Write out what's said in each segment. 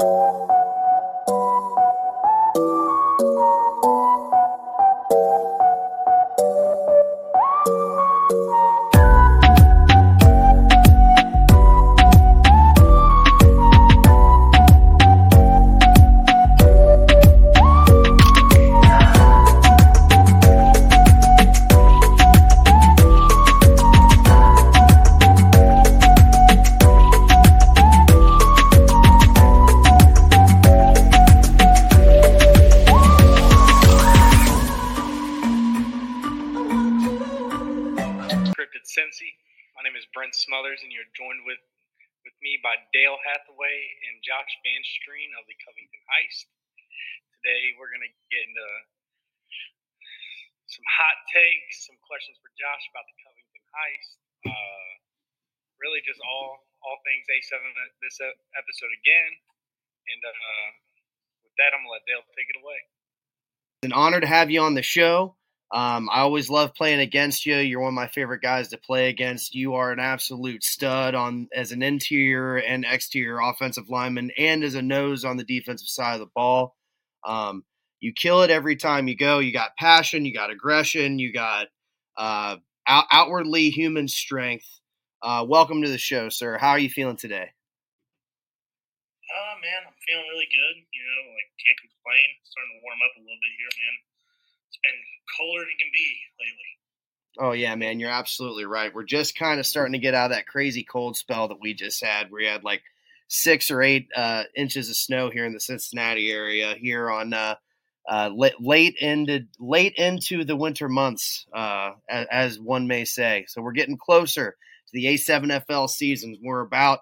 Cincy. Uh, really, just all all things A7 this episode again. And uh, with that, I'm gonna let Dale take it away. It's an honor to have you on the show. Um, I always love playing against you. You're one of my favorite guys to play against. You are an absolute stud on as an interior and exterior offensive lineman, and as a nose on the defensive side of the ball. Um, you kill it every time you go. You got passion, you got aggression, you got uh, out- outwardly human strength. Uh, welcome to the show, sir. How are you feeling today? Uh, man, I'm feeling really good. You know, like can't complain. Starting to warm up a little bit here, man it's been colder than it can be lately. Oh yeah, man, you're absolutely right. We're just kind of starting to get out of that crazy cold spell that we just had. We had like six or eight uh, inches of snow here in the Cincinnati area here on uh, uh, late, late into late into the winter months, uh, as, as, one may say. So we're getting closer to the A7FL season. We're about,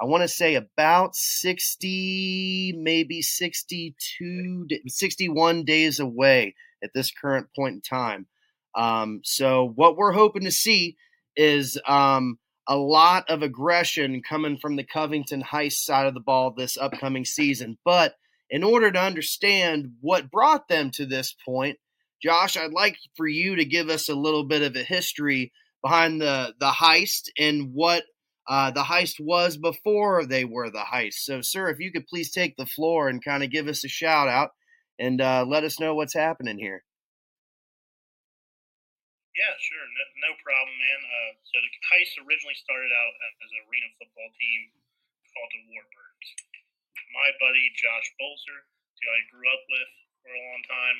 I want to say, about sixty, maybe 62, 61 days away at this current point in time. Um, so what we're hoping to see is um, a lot of aggression coming from the Covington Heist side of the ball this upcoming season. But in order to understand what brought them to this point, Josh, I'd like for you to give us a little bit of a history behind the the heist and what uh, the heist was before they were the heist. So, sir, if you could please take the floor and kind of give us a shout out and uh, let us know what's happening here. Yeah, sure, no, no problem, man. Uh, so the heist originally started out as an arena football team called the Warbirds. My buddy Josh Bolzer, who I grew up with for a long time,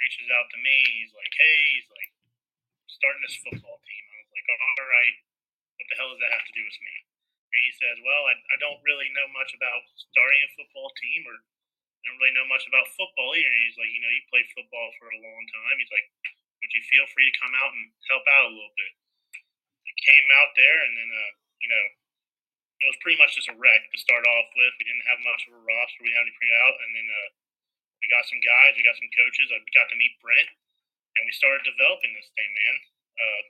reaches out to me. He's like, "Hey, he's like starting this football team." I was like, "All right, what the hell does that have to do with me?" And he says, "Well, I, I don't really know much about starting a football team or I don't really know much about football either. And he's like, you know, you played football for a long time. He's like, would you feel free to come out and help out a little bit? I came out there, and then, uh, you know, it was pretty much just a wreck to start off with. We didn't have much of a roster. We didn't have out, and then uh, we got some guys, we got some coaches. We got to meet Brent, and we started developing this thing, man. Uh,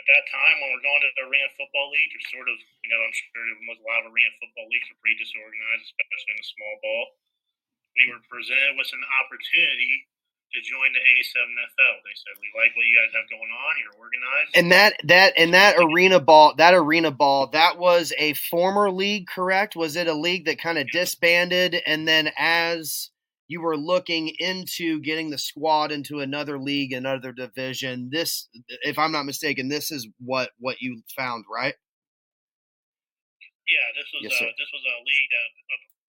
at that time, when we're going to the Arena Football League, or sort of, you know, I'm sure most a of Arena Football Leagues are pretty disorganized, especially in the small ball we were presented with an opportunity to join the A7FL. They said, "We like what you guys have going on. You're organized." And that that and that arena ball, that arena ball, that was a former league, correct? Was it a league that kind of disbanded, and then as you were looking into getting the squad into another league, another division, this, if I'm not mistaken, this is what what you found, right? Yeah, this was yes, uh, this was a league that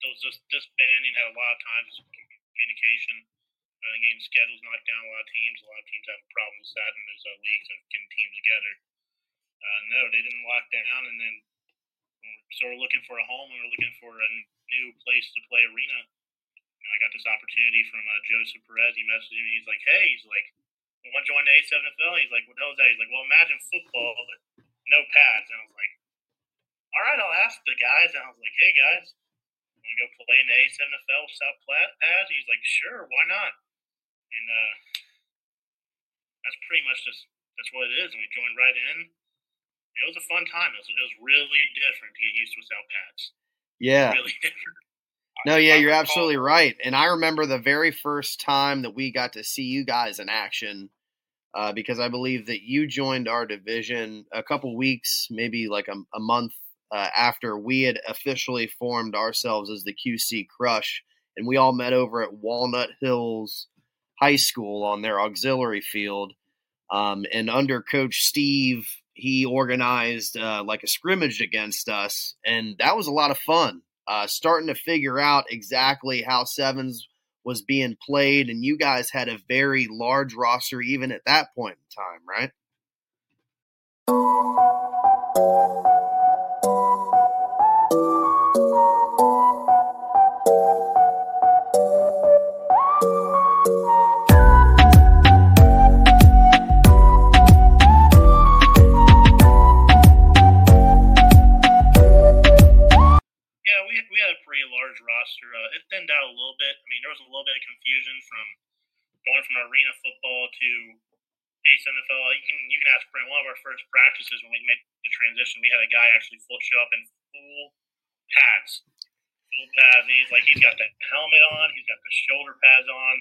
was just disbanding had a lot of times communication. Uh, getting schedules knocked down a lot of teams. A lot of teams have problems with that, and there's uh, leagues of getting teams together. Uh, no, they didn't lock down, and then so we're looking for a home, and we're looking for a new place to play arena. You know, I got this opportunity from uh, Joseph Perez. He messaged me. He's like, "Hey, he's like, I want to join the A7FL." He's like, "What the hell is that?" He's like, "Well, imagine football, but no pads." And I was like, "All right, I'll ask the guys." And I was like, "Hey, guys." want to go play in the A7FL South Platte pads? He's like, sure, why not? And uh, that's pretty much just that's what it is. And we joined right in. It was a fun time. It was, it was really different to get used to without pads. Yeah. Really different. No, yeah, you're absolutely right. And I remember the very first time that we got to see you guys in action, uh, because I believe that you joined our division a couple weeks, maybe like a, a month uh, after we had officially formed ourselves as the QC Crush, and we all met over at Walnut Hills High School on their auxiliary field. Um, and under Coach Steve, he organized uh, like a scrimmage against us, and that was a lot of fun. Uh, starting to figure out exactly how sevens was being played, and you guys had a very large roster even at that point in time, right? Pretty large roster. Uh, it thinned out a little bit. I mean, there was a little bit of confusion from going from arena football to A7FL. You can you can ask Brent. One of our first practices when we made the transition, we had a guy actually full, show up in full pads, full pads, and he's like, he's got the helmet on, he's got the shoulder pads on.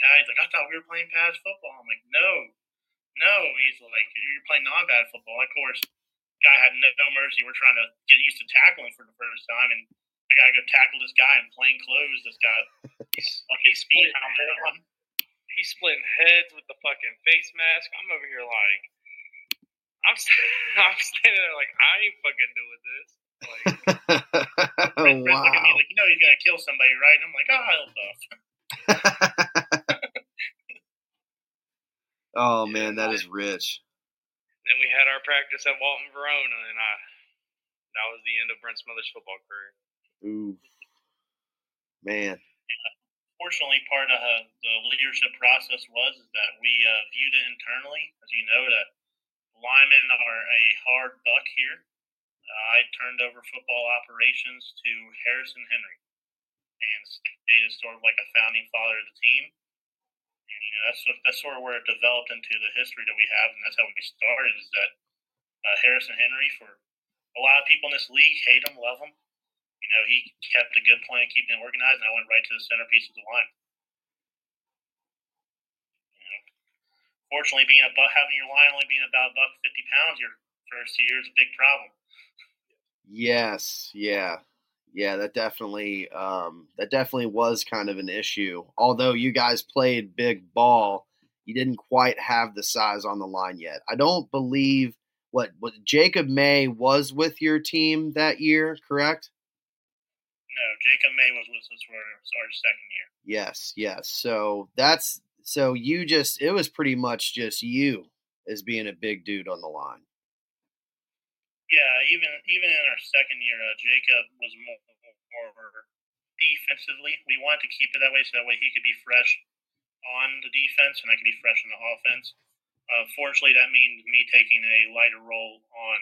He's like, I thought we were playing pads football. I'm like, no, no. He's like, you're playing non-pad football. Of course, guy had no mercy. We're trying to get used to tackling for the first time, and I gotta go tackle this guy in plain clothes. This guy, He's, fucking he's speed splitting helmet on. he's splitting heads with the fucking face mask. I'm over here like, I'm st- I'm standing there like I ain't fucking doing this. Like, Brent, Brent's looking at me wow. like, you know, he's gonna kill somebody, right? And I'm like, oh, hell no. oh man, that is rich. then we had our practice at Walton Verona, and I that was the end of Brent Smothers' football career. Ooh, man. Fortunately, part of uh, the leadership process was is that we uh, viewed it internally. As you know, that linemen are a hard buck here. Uh, I turned over football operations to Harrison Henry, and stayed as sort of like a founding father of the team. And you know, that's that's sort of where it developed into the history that we have, and that's how we started. Is that uh, Harrison Henry for a lot of people in this league hate him, love him. You know, he kept a good plan, keeping it organized, and I went right to the centerpiece of the line. You know, fortunately, being a buck, having your line only being about buck fifty pounds your first year is a big problem. Yes, yeah. Yeah, that definitely um that definitely was kind of an issue. Although you guys played big ball, you didn't quite have the size on the line yet. I don't believe what what Jacob May was with your team that year, correct? No, Jacob May was with us for our second year. Yes, yes. So that's so you just it was pretty much just you as being a big dude on the line. Yeah, even even in our second year, uh, Jacob was more, more defensively. We wanted to keep it that way so that way he could be fresh on the defense and I could be fresh on the offense. Uh, fortunately, that means me taking a lighter role on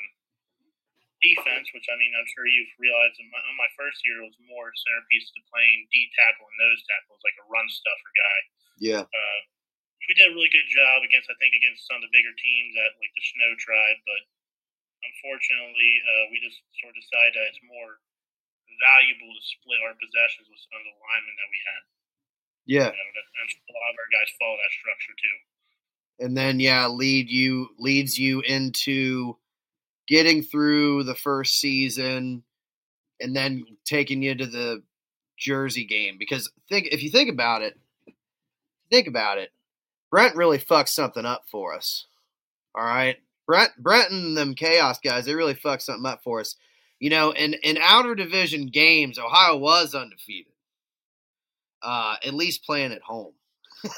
defense, which I mean I'm sure you've realized. In my, in my first year, was more centerpiece to playing D tackle and nose tackle, like a run stuffer guy. Yeah. Uh, we did a really good job against, I think, against some of the bigger teams at like the Snow Tribe, but unfortunately, uh, we just sort of decided that it's more valuable to split our possessions with some of the linemen that we had. Yeah. You know, and a lot of our guys follow that structure too. and then yeah lead you leads you into getting through the first season and then taking you to the jersey game because think if you think about it think about it brent really fucked something up for us all right? Brent brent and them chaos guys they really fucked something up for us. You know in in outer division games ohio was undefeated uh at least playing at home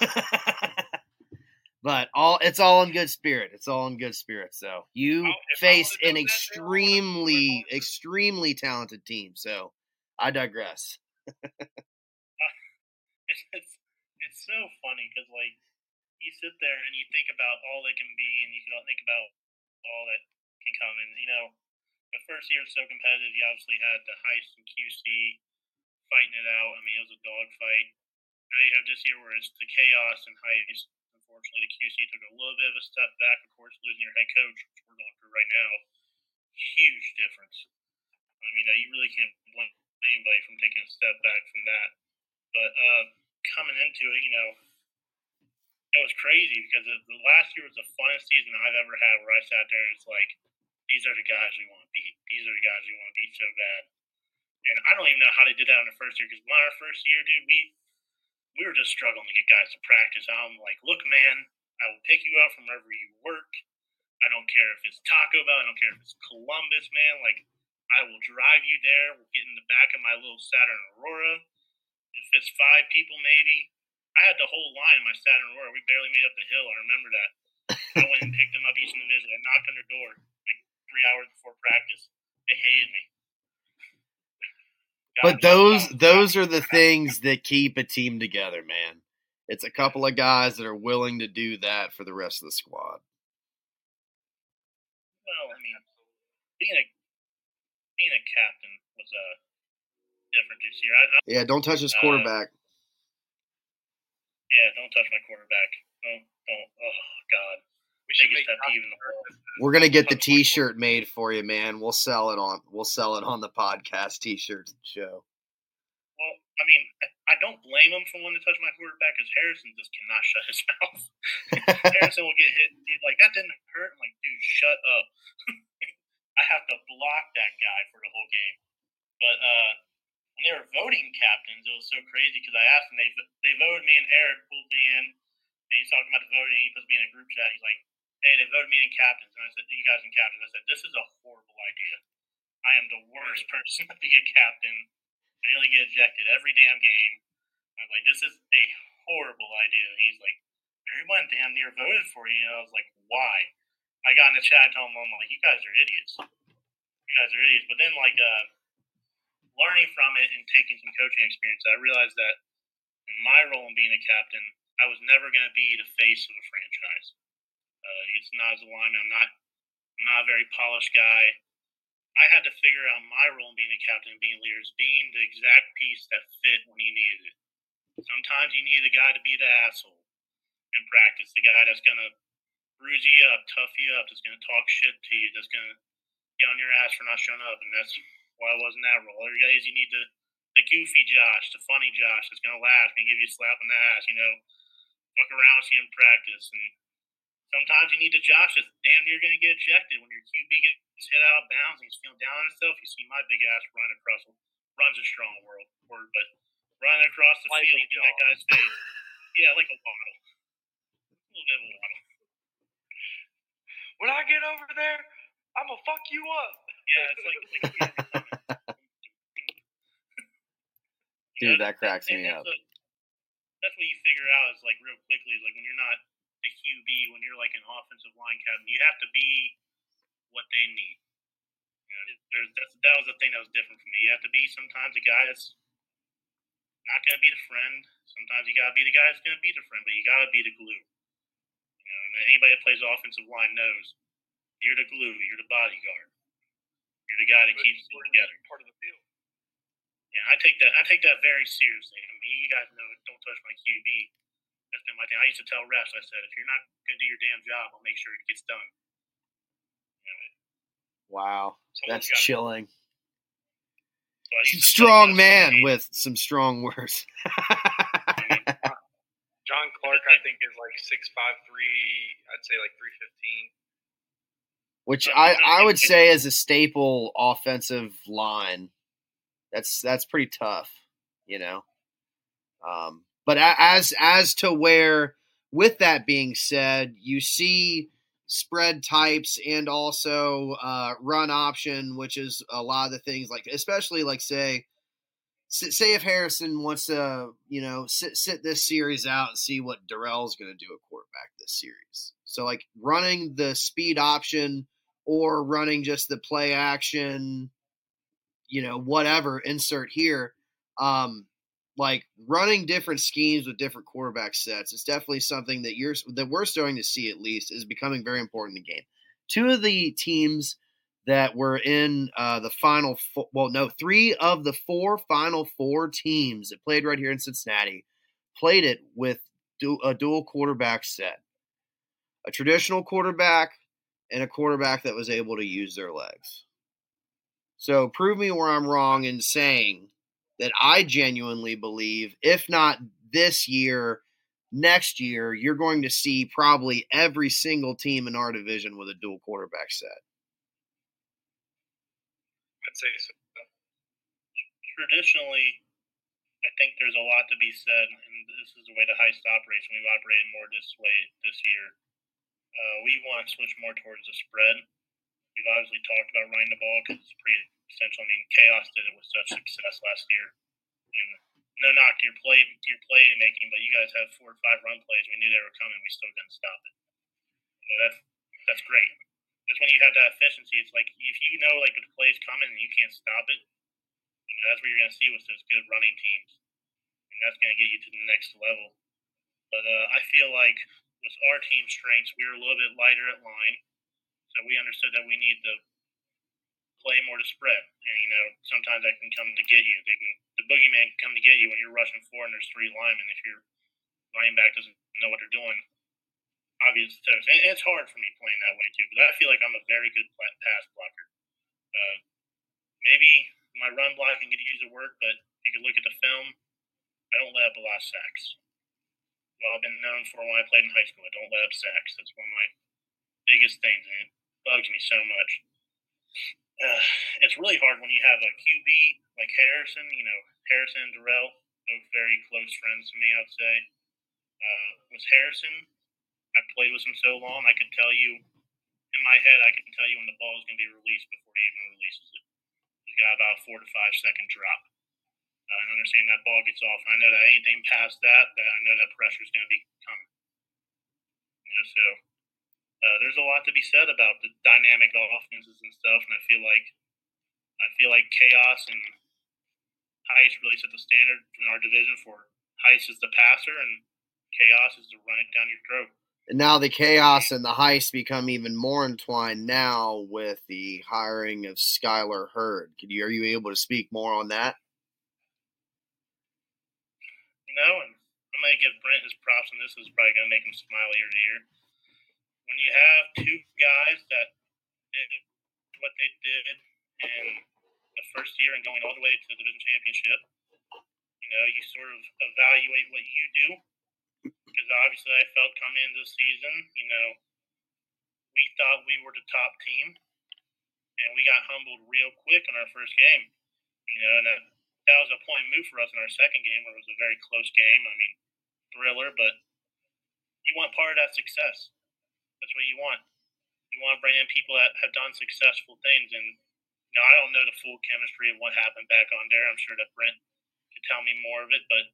but all it's all in good spirit. It's all in good spirit. So you if I faced would've an known that, then extremely, extremely talented team. So I digress. Uh, it's it's, it's so funny because like you sit there and you think about all they can be, and you can think about all that can come. And you know, the first year was so competitive. You obviously had the heist and QC fighting it out. I mean, it was a dogfight. Now you have this year where it's the chaos and heist. Unfortunately, the QC took a little bit of a step back. Of course, losing your head coach, which we're going through right now, huge difference. I mean, you really can't blame anybody from taking a step back from that. But uh, coming into it, you know, it was crazy because the, last year was the funnest season I've ever had where I sat there and it's like, these are the guys we want to beat. these are the guys we want to beat so bad. And I don't even know how they did that in the first year because our first year, dude, we we were just struggling to get guys to practice. I'm like, look, man, I will pick you up from wherever you work. I don't care if it's Taco Bell. I don't care if it's Columbus, man. Like, I will drive you there. We'll get in the back of my little Saturn Aurora. If it's five people, maybe. I had the whole line in my Saturn Aurora. We barely made up the hill. I remember that. I went and picked them up each in the visit. I knocked on their door like three hours before practice. They hated me. But those those are the things that keep a team together, man. It's a couple of guys that are willing to do that for the rest of the squad. Well, I mean, being a being a captain was uh, different this year. I, I, yeah, don't touch his quarterback. Uh, yeah, don't touch my quarterback. Don't, don't. Oh God. We should make that in the world. We're gonna get the T-shirt made for you, man. We'll sell it on. We'll sell it on the podcast T-shirt show. Well, I mean, I don't blame him for wanting to touch my quarterback because Harrison just cannot shut his mouth. Harrison will get hit like that didn't hurt. I'm like, dude, shut up. I have to block that guy for the whole game. But uh, when they were voting captains, it was so crazy because I asked them. They they voted me and Eric pulled me in, and he's talking about the voting. And he puts me in a group chat. He's like, "Hey, they voted me in captains," and I said, "You guys in captains?" I said, "This is a horrible idea. I am the worst person to be a captain. I nearly get ejected every damn game." I was like, "This is a horrible idea." And he's like, "Everyone damn near voted for you." And I was like, "Why?" I got in the chat telling them, I'm like, "You guys are idiots. You guys are idiots." But then, like, uh learning from it and taking some coaching experience, I realized that in my role in being a captain, I was never going to be the face of a franchise. Uh, it's not as a lineman. I'm not, I'm not a very polished guy. I had to figure out my role in being a captain being a leader is being the exact piece that fit when you needed it. Sometimes you need a guy to be the asshole in practice, the guy that's to bruise you up, tough you up, that's to talk shit to you, that's to get on your ass for not showing up. And that's why I wasn't that role. Other guys, you need the the goofy Josh, the funny Josh that's gonna laugh and give you a slap in the ass. You know, fuck around with you in practice, and sometimes you need to Josh that's damn near gonna get ejected when your QB gets hit out of bounds and he's feeling down on himself. You see my big ass run across, runs a strong word, word, but running across the field in that guy's face. Yeah, like a waddle, a little bit of a waddle. When I get over there, I'm gonna fuck you up. Yeah, it's like, it's like Dude, that cracks me up. That's what you figure out is like real quickly is like when you're not the QB, when you're like an offensive line captain, you have to be what they need. You know, there's, that's, that was the thing that was different for me. You have to be sometimes a guy that's not going to be the friend. Sometimes you got to be the guy that's going to be the friend, but you got to be the glue. You know, and anybody that plays offensive line knows you're the glue, you're the bodyguard. You're the guy that keeps it together. Part of the field. Yeah, I take that. I take that very seriously. I mean, you guys know, don't touch my QB. That's been my thing. I used to tell refs. I said, if you're not going to do your damn job, I'll make sure it gets done. You know, wow, that's chilling. So strong man with some strong words. John Clark, I think, is like six five three. I'd say like three fifteen which I, I would say is a staple offensive line. That's that's pretty tough, you know. Um, but as as to where, with that being said, you see spread types and also uh, run option, which is a lot of the things like, especially like say, say if Harrison wants to, you know, sit sit this series out and see what Darrell's going to do at quarterback this series. So like running the speed option or running just the play action, you know, whatever, insert here. Um, like running different schemes with different quarterback sets is definitely something that you're that we're starting to see at least is becoming very important in the game. Two of the teams that were in uh, the final, four, well, no, three of the four final four teams that played right here in Cincinnati played it with a dual quarterback set. A traditional quarterback and a quarterback that was able to use their legs. So prove me where I'm wrong in saying that I genuinely believe, if not this year, next year, you're going to see probably every single team in our division with a dual quarterback set. I'd say so. Traditionally, I think there's a lot to be said, and this is the way the Heist operates. We've operated more this way this year. Uh, we want to switch more towards the spread. We've obviously talked about running the ball because it's pretty essential. I mean, Chaos did it with such success last year, and no knock to your play your play making, but you guys have four or five run plays. We knew they were coming. We still couldn't stop it. You know, that's that's great. That's when you have that efficiency. It's like if you know like the play's coming and you can't stop it, you know, that's what you're going to see with those good running teams, and that's going to get you to the next level. But uh, I feel like with our team strengths, we were a little bit lighter at line, so we understood that we need to play more to spread. And you know, sometimes that can come to get you. They can the boogeyman can come to get you when you're rushing four and there's three linemen. If your running back doesn't know what they're doing, obvious. And it's hard for me playing that way too because I feel like I'm a very good pass blocker. Uh, maybe my run blocking could use the work, but you could look at the film, I don't let up a lot of sacks. Well, I've been known for when I played in high school. I don't let up sacks. That's one of my biggest things, and it bugs me so much uh, it's really hard when you have a QB like Harrison. You know, Harrison and Darrell, both very close friends to me. I'd say. Uh, with Harrison, I played with him so long, I could tell you in my head, I can tell you when the ball is going to be released before he even releases it. He's got about a four to five second drop. Uh, and understand that ball gets off. And I know that anything past that, that I know that pressure is going to be coming. You know, so uh, there's a lot to be said about the dynamic offenses and stuff, and I feel like I feel like chaos and Heist really set the standard in our division for Heist is the passer and chaos is to run it down your throat. And now the chaos and the heist become even more entwined now with the hiring of Skylar Hurd. Could you, are you able to speak more on that? Know, and I'm going to give Brent his props, and this is probably going to make him smile ear to ear when you have two guys that did what they did in the first year and going all the way to the division championship, you know, you sort of evaluate what you do. Because obviously, I felt coming into the season, you know, we thought we were the top team, and we got humbled real quick in our first game. You know, and that, that was a point move for us in our second game, where it was a very close game. I mean, thriller, but you want part of that success. That's what you want. You want to bring in people that have done successful things. And you know, I don't know the full chemistry of what happened back on there. I'm sure that Brent could tell me more of it. But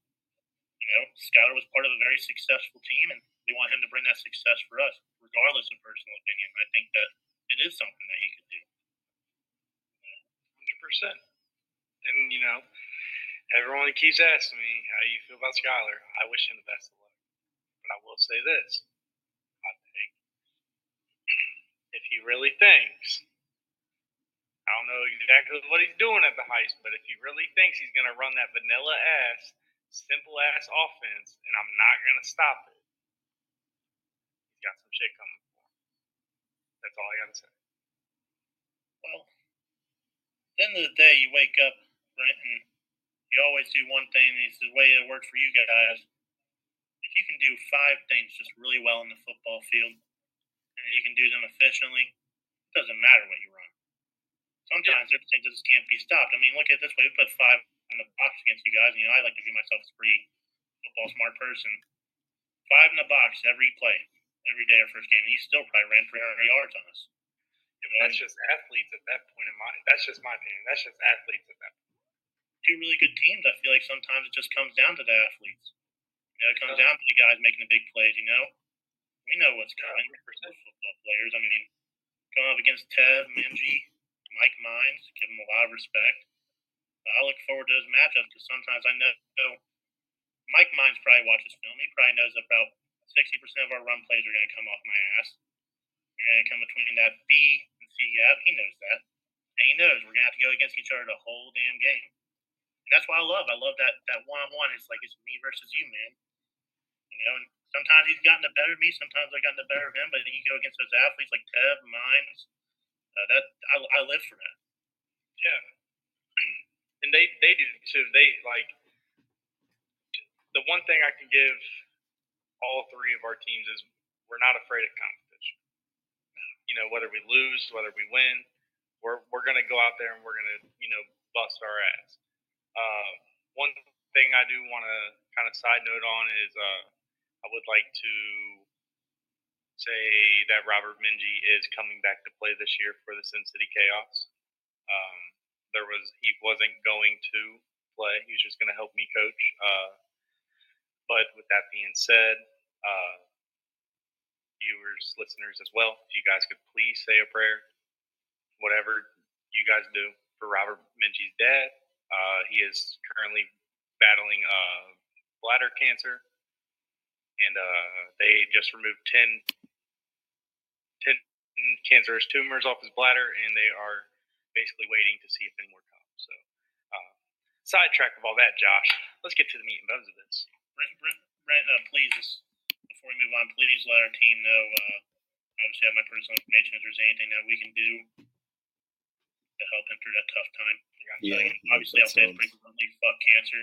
you know, Skylar was part of a very successful team, and we want him to bring that success for us, regardless of personal opinion. I think that it is something that he could do. Hundred percent. And you know, everyone keeps asking me how you feel about Skylar. I wish him the best of luck. But I will say this: if he really thinks, I don't know exactly what he's doing at the heist, but if he really thinks he's going to run that vanilla ass, simple ass offense, and I'm not going to stop it, he's got some shit coming for him. That's all I got to say. Well, at the end of the day, you wake up, Brent, and you always do one thing, and it's the way it works for you guys. If you can do five things just really well in the football field, and you can do them efficiently, it doesn't matter what you run. Sometimes yeah. things just can't be stopped. I mean, look at it this way: we put five in the box against you guys, and you know I like to view myself as a pretty football smart person. Five in the box every play, every day our first game, and you still probably ran 300 yards on us. Yeah, but that's just athletes at that point in my. That's just my opinion. That's just athletes at that point. Two really good teams. I feel like sometimes it just comes down to the athletes. You know, it comes down to the guys making the big plays. You know, we know what's coming for football players. I mean, going up against Tev, Minji, Mike Mines, give them a lot of respect. I look forward to those matchups because sometimes I know Mike Mines probably watches film. He probably knows about 60% of our run plays are going to come off my ass. They're going to come between that B and C gap. He knows that. And he knows we're going to have to go against each other the whole damn game. And that's what I love. I love that that one on one. It's like it's me versus you, man. You know, and sometimes he's gotten the better of me. Sometimes I've gotten the better of him. But you go against those athletes like Tev, Mines, uh, that I, I live for that. Yeah, and they they do too. They like the one thing I can give all three of our teams is we're not afraid of competition. You know, whether we lose, whether we win, we're we're gonna go out there and we're gonna you know bust our ass. Uh, one thing I do want to kind of side note on is uh, I would like to say that Robert Minji is coming back to play this year for the Sin City Chaos. Um, there was he wasn't going to play; he was just going to help me coach. Uh, but with that being said, uh, viewers, listeners as well, if you guys could please say a prayer, whatever you guys do for Robert Minji's dad. Uh, he is currently battling uh, bladder cancer, and uh, they just removed 10, 10 cancerous tumors off his bladder, and they are basically waiting to see if any more come. So, uh, sidetrack of all that, Josh. Let's get to the meat and bones of this. Brent, Brent, Brent uh, please, just before we move on, please let our team know. Uh, obviously, I have my personal information. If there's anything that we can do to help him through that tough time. Yeah, obviously, I'll say it sounds- frequently. Fuck cancer.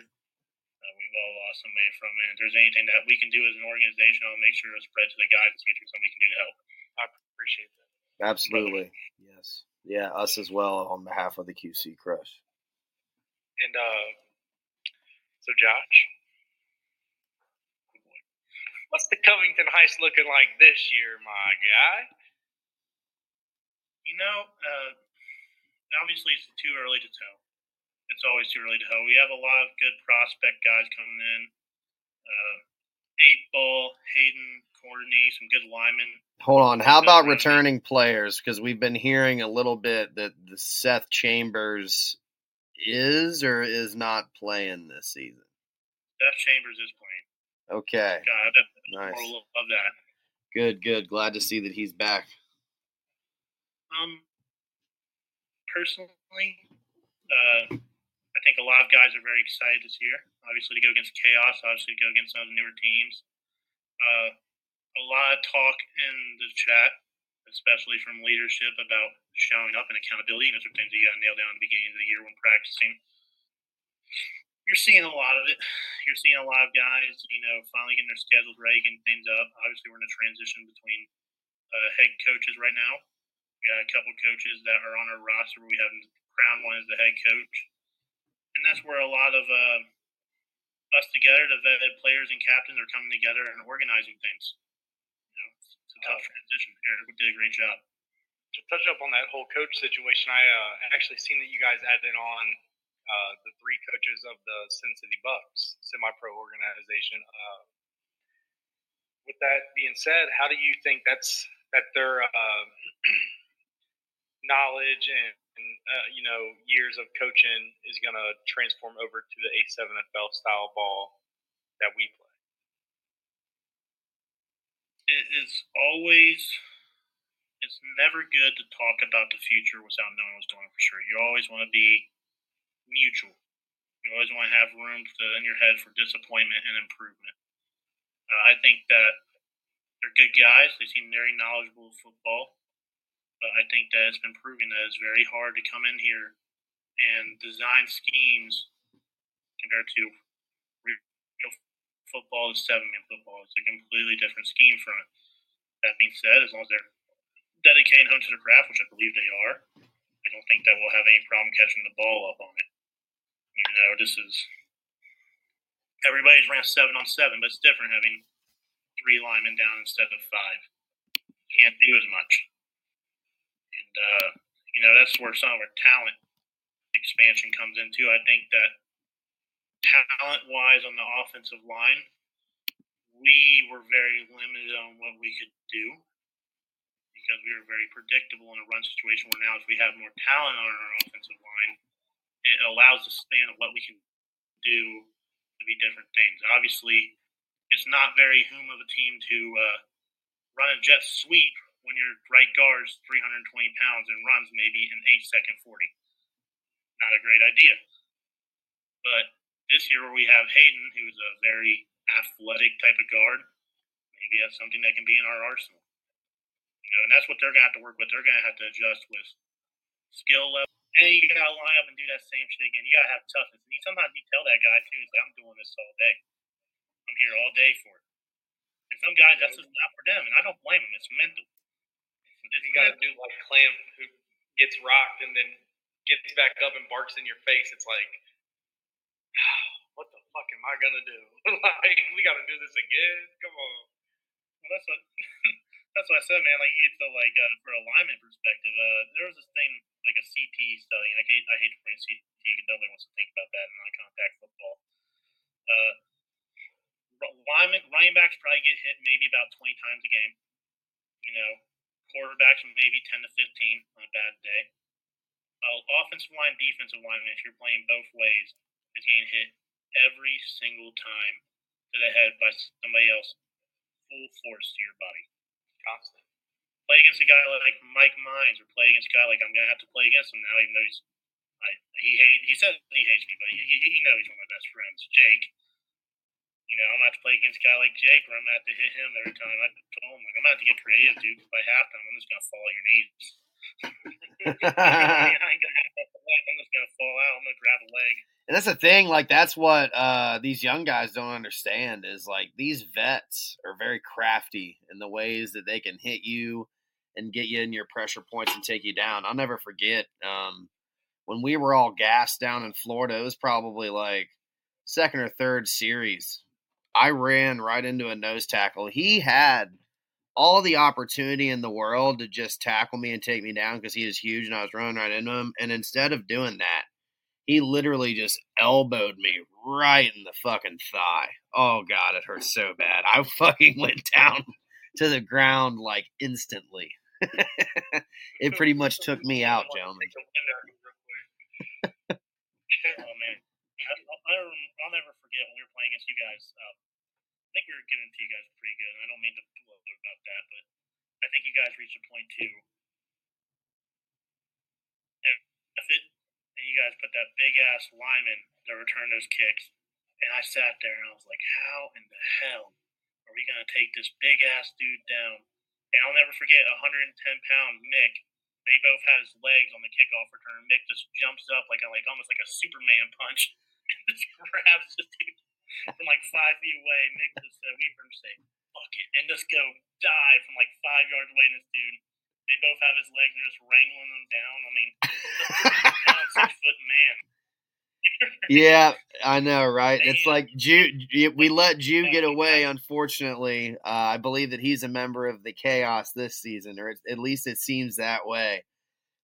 Uh, we've all lost somebody from it. If there's anything that we can do as an organization, I'll make sure to spread to the guys and see if there's something we can do to help. I appreciate that. Absolutely. Yes. Yeah, us as well on behalf of the QC Crush. And uh, so, Josh, what's the Covington Heist looking like this year, my guy? You know, uh, obviously it's too early to tell. It's always too early to tell. We have a lot of good prospect guys coming in. Uh, Eight Ball, Hayden, Courtney, some good linemen. Hold on. How Good about returning players? Because we've been hearing a little bit that the Seth Chambers is or is not playing this season. Seth Chambers is playing. Okay. God, Nice. love that. Good, good. Glad to see that he's back. Um, personally, uh, think a lot of guys are very excited this year. Obviously, to go against Chaos, obviously, to go against some of the newer teams. Uh, a lot of talk in the chat, especially from leadership, about showing up and accountability. And those are things you got to nail down at the beginning of the year when practicing. You're seeing a lot of it. You're seeing a lot of guys, you know, finally getting their schedules ready, getting things up. Obviously, we're in a transition between uh, head coaches right now. We got a couple coaches that are on our roster where we haven't crowned one as the head coach. And that's where a lot of uh, us together, the vetted players and captains, are coming together and organizing things. You know, it's, it's a tough Oh. transition. Eric did a great job. To touch up on that whole coach situation, I uh, actually seen that you guys added on uh, the three coaches of the Sin City Bucks semi-pro organization. Uh, with that being said, how do you think that's that their uh, knowledge and, and uh, you know years of coaching is going to transform over to the A7FL style ball that we play? It is always, it's never good to talk about the future without knowing what's going on for sure. You always want to be mutual. You always want to have room to, in your head for disappointment and improvement. Uh, I think that they're good guys. They seem very knowledgeable of football. But I think that it's been proven that it's very hard to come in here and design schemes compared to real football to seven man football. It's a completely different scheme from. That being said, as long as they're dedicating home to the craft, which I believe they are, I don't think that we'll have any problem catching the ball up on it. You know, this is everybody's ran seven on seven, but it's different having three linemen down instead of five. Can't do as much. Uh, you know, that's where some of our talent expansion comes into. I think that talent wise on the offensive line, we were very limited on what we could do because we were very predictable in a run situation. Where now, if we have more talent on our offensive line, it allows the span of what we can do to be different things. Obviously, it's not very whom of a team to uh, run a jet sweep when your right guard's 320 pounds and runs maybe an 8 second 40. Not a great idea. But this year, we have Hayden, who's a very athletic type of guard, maybe that's something that can be in our arsenal. You know, and that's what they're to have to work with. They're going to have to adjust with skill level. And you got to line up and do that same shit again. You got to have toughness. And you, sometimes you tell that guy, too, he's like, I'm doing this all day. I'm here all day for it. And some guys, that's just not for them. And I don't blame them. It's mental. It's You got mental. do like Clamp, who gets rocked and then gets back up and barks in your face. It's like, what the fuck am I gonna do? like, we gotta do this again? Come on. Well, that's what that's what I said, man. Like you get to like uh, for a lineman perspective, uh, there was this thing like a CT study. I hate I hate to bring CT because nobody wants to think about that in non-contact football. Uh, linemen, running backs probably get hit maybe about twenty times a game. You know, quarterbacks maybe ten to fifteen on a bad day. Uh, offensive line, defensive line, if you're playing both ways, is getting hit every single time to the head by somebody else, full force to your body. Constant. Play against a guy like Mike Mines, or play against a guy like I'm gonna have to play against him now, even though he's I, he hate he says he hates me, but he, he, he knows he's one of my best friends, Jake. You know, I'm gonna play against a guy like Jake, or I'm gonna have to hit him every time. I told him like I'm gonna have to get creative, dude. By halftime, I'm just gonna fall at your knees. I ain't gonna have to I'm just gonna fall out. I'm gonna grab a leg. And that's the thing, like that's what uh, these young guys don't understand is like these vets are very crafty in the ways that they can hit you and get you in your pressure points and take you down. I'll never forget um, when we were all gassed down in Florida. It was probably like second or third series. I ran right into a nose tackle. He had all the opportunity in the world to just tackle me and take me down because he is huge and I was running right into him. And instead of doing that, he literally just elbowed me right in the fucking thigh. Oh god, it hurt so bad. I fucking went down to the ground like instantly. it pretty much took me out, gentlemen. oh man, I, will never forget when we were playing against you guys. Uh, think we were getting to you guys pretty good. I don't mean to blow about that, but I think you guys reached a point too. And it, and you guys put that big ass lineman to return those kicks, and I sat there and I was like, how in the hell are we gonna take this big ass dude down? And I'll never forget 110 pound Mick. They both had his legs on the kickoff return. Mick just jumps up like a, like almost like a Superman punch and just grabs the dude from like five feet away. Mick just said, "We from say fuck it," and just go dive from like five yards away. And this dude, they both have his legs and they're just wrangling them down. I mean, six foot man. yeah, I know, right? It's like Jew. We let Jew get away. Unfortunately, uh, I believe that he's a member of the chaos this season, or at least it seems that way.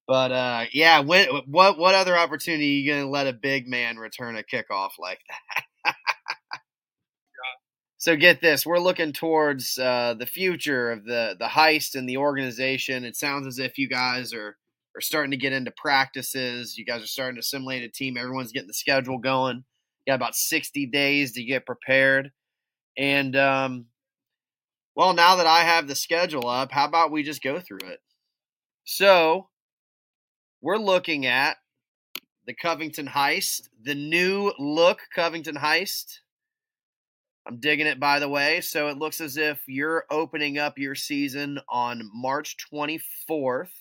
But uh, yeah, when, what what other opportunity are you going to let a big man return a kickoff like that? So get this: we're looking towards uh, the future of the the heist and the organization. It sounds as if you guys are are starting to get into practices. You guys are starting to assimilate a team. Everyone's getting the schedule going. You got about 60 days to get prepared. And, um, well, now that I have the schedule up, how about we just go through it? So, we're looking at the Covington Heist, the new look Covington Heist. I'm digging it, by the way. So it looks as if you're opening up your season on March 24th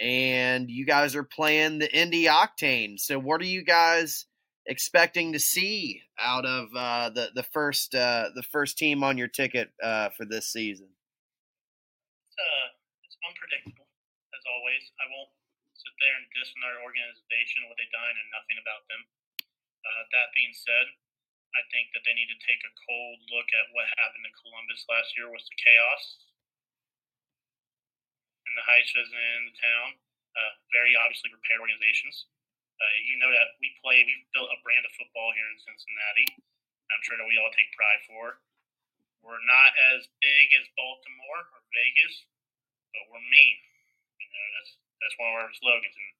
and you guys are playing the Indy Octane. So, what are you guys expecting to see out of uh, the the first uh, the first team on your ticket uh, for this season? It's, uh, unpredictable, as always. I won't sit there and diss our organization, what they've done, and nothing about them. Uh, that being said, I think that they need to take a cold look at what happened in Columbus last year with the chaos and the Heist in the town. Uh, very obviously prepared organizations. Uh, you know that we play, we've built a brand of football here in Cincinnati. I'm sure that we all take pride for. We're not as big as Baltimore or Vegas, but we're mean. You know, that's that's one of our slogans. And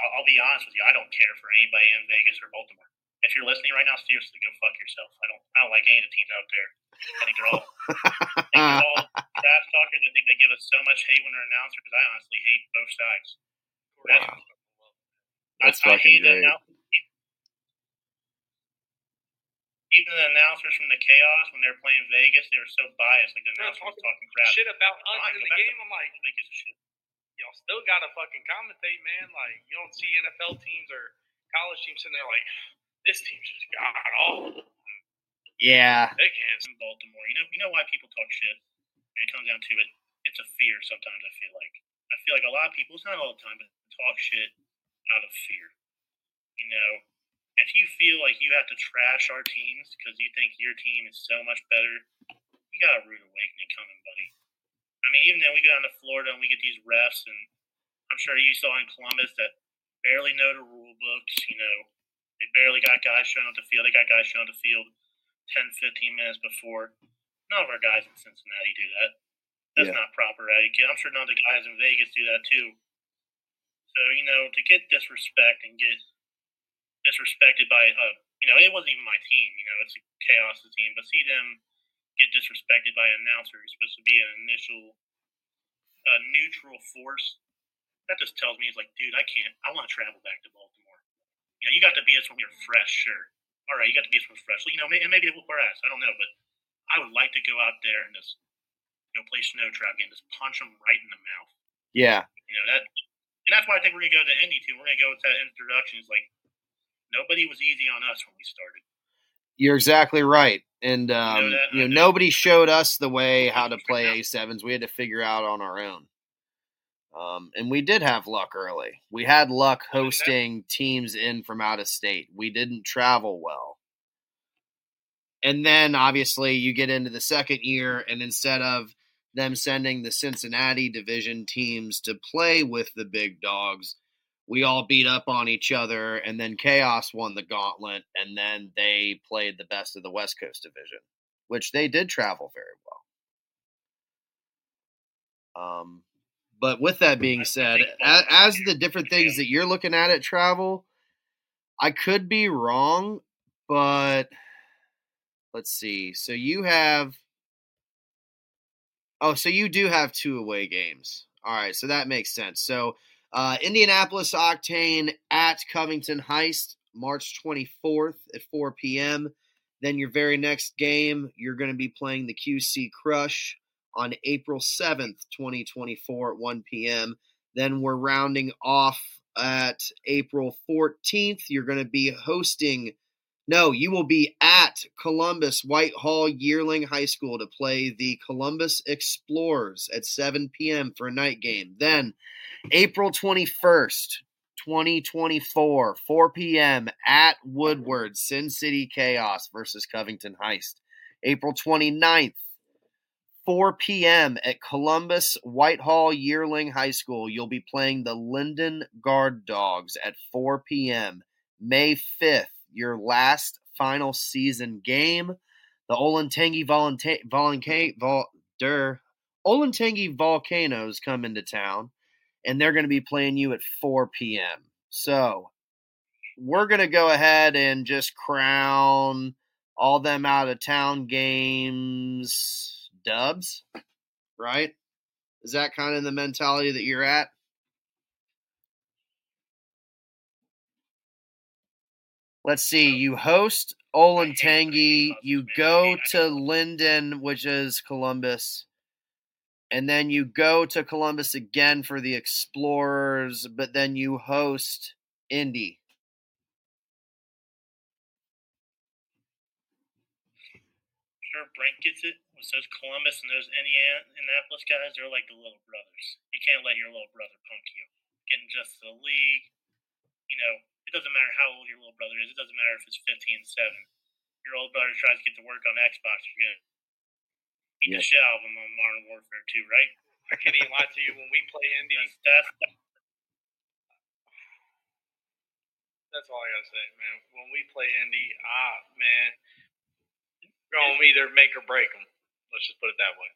I'll, I'll be honest with you, I don't care for anybody in Vegas or Baltimore. If you're listening right now, seriously, go fuck yourself. I don't I don't like any of the teams out there. I think they're all, I think they're all trash talkers. I think they give us so much hate when they're announcers. I honestly hate both sides. Wow. That's, I, fucking I great. even the announcers from the chaos when they were playing Vegas, they were so biased. Like the announcers talking, talking crap. Shit about us in the game. I'm like, shit. Y'all still gotta fucking commentate, man. Like you don't see NFL teams or college teams sitting there like, this team's just got all. Yeah. They can't in Baltimore. You know, you know why people talk shit. When it comes down to it, it's a fear. Sometimes I feel like I feel like a lot of people, it's not all the time, but talk shit out of fear. You know, if you feel like you have to trash our teams because you think your team is so much better, you got a rude awakening coming, buddy. I mean, even then we go down to Florida and we get these refs, and I'm sure you saw in Columbus that barely know the rule books. You know, they barely got guys showing up the field. They got guys showing up the field 10, 15 minutes before. None of our guys in Cincinnati do that. That's Yeah. not proper etiquette. I'm sure none of the guys in Vegas do that too. So you know, to get disrespect and get disrespected by, a, you know, it wasn't even my team. You know, it's a chaos team, but see them get disrespected by an announcer who's supposed to be an initial, uh, neutral force. That just tells me it's like, dude, I can't. I want to travel back to Baltimore. You know, you got to beat us when we were fresh, sure. All right, you got to beat us when we're fresh. You know, and maybe they whoop our ass. I don't know, but I would like to go out there and just, you know, play snow trap game, just punch them right in the mouth. Yeah. You know that, and that's why I think we're gonna go to Indy too. We're gonna go with that introduction. It's like nobody was easy on us when we started. You're exactly right. And um, that? you know, I know. nobody showed us the way how to play A7s. We had to figure out on our own. Um, and we did have luck early. We had luck hosting teams in from out of state. We didn't travel well. And then obviously you get into the second year, and instead of them sending the Cincinnati division teams to play with the big dogs, we all beat up on each other, and then Chaos won the gauntlet, and then they played the best of the West Coast division, which they did travel very well. Um, but with that being said, as, as the different things that you're looking at at travel, I could be wrong, but let's see. So you have. Oh, so you do have two away games. All right, so that makes sense. So uh, Indianapolis Octane at Covington Heist, March 24th at 4 p.m. Then your very next game, you're going to be playing the QC Crush on April 7th, 2024 at 1 p.m. Then we're rounding off at April 14th. You're going to be hosting, no, you will be at Columbus Whitehall Yearling High School to play the Columbus Explorers at 7 p.m. for a night game. Then April 21st, 2024, 4 p.m. at Woodward, Sin City Chaos versus Covington Heist. April 29th, 4 p.m. at Columbus Whitehall Yearling High School. You'll be playing the Linden Guard Dogs at 4 p.m. May 5th, your last final season game. The Olentangy Volunta- Vol- Volcanoes come into town, and they're going to be playing you at 4 p.m. So we're going to go ahead and just crown all them out of town games dubs, right? Is that kind of the mentality that you're at? Let's see. You host Olentangy. You go to Linden, which is Columbus. And then you go to Columbus again for the Explorers, but then you host Indy. Sure, Brent gets it. With those Columbus and those Indianapolis guys, they're like the little brothers. You can't let your little brother punk you. Getting just the league, you know, it doesn't matter how old your little brother is. It doesn't matter if it's 15 and 7. Your old brother tries to get to work on Xbox, you're going to beat Yeah. the shit out of him on Modern Warfare 2, right? I can't even lie to you. When we play Indy, That's, that's that's all I gotta say, man. When we play Indy, ah, man, we're gonna either make or break them. Let's just put it that way.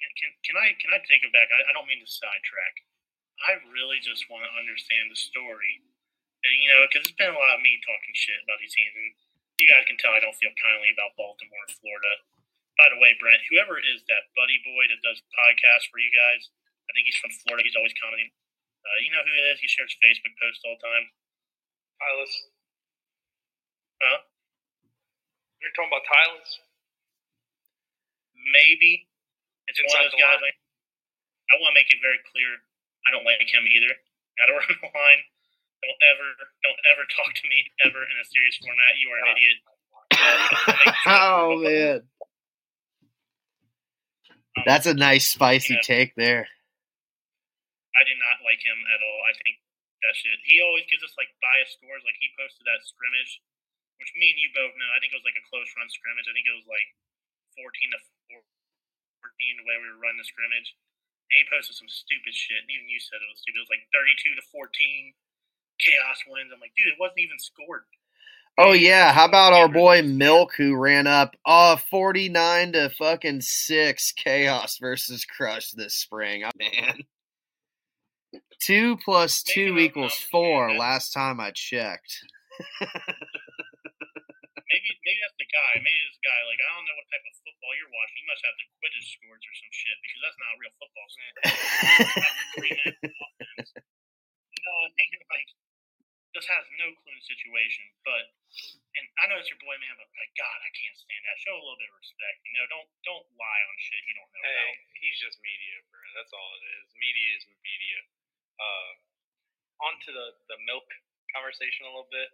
can, can, can I can I take it back? I, I don't mean to sidetrack. I really just want to understand the story. And, you know, because it's been a lot of me talking shit about these teams, and you guys can tell I don't feel kindly about Baltimore and Florida. By the way, Brent, whoever is that buddy boy that does podcasts for you guys, I think he's from Florida. He's always commenting. Uh, you know who it is? He shares Facebook posts all the time. Tyler, Huh? You're talking about Tyler's? Maybe it's one of those guys. line. I want to make it very clear. I don't like him either. Got to run the line. Don't ever, don't ever talk to me ever in a serious format. You are an idiot. Oh man. Um, That's a nice spicy Yeah. take there. I do not like him at all. I think that shit. He always gives us like biased scores. Like he posted that scrimmage, which me and you both know. I think it was like a close run scrimmage. I think it was like fourteen to fourteen the way we were running the scrimmage. And he posted some stupid shit. And even you said it was stupid. It was like thirty-two to fourteen. Chaos wins. I'm like, dude, it wasn't even scored. Oh yeah, how about our boy Milk who ran up uh 49 to fucking 6 chaos versus crush this spring. Oh, man. 2 plus 2 Maybe equals 4 last time I checked. Maybe maybe that's the guy. Maybe this guy. Like I don't know what type of football you're watching. You must have the Quidditch scores or some shit because that's not real football. Three minutes of offense. No, I think like just has no clue in the situation. But and I know it's your boy, man. But like God, I can't stand that. Show a little bit of respect. You know, don't don't lie on shit you don't know Hey, about. he's just media, bro. That's all it is. Media is media. Uh, on to the, the milk conversation a little bit.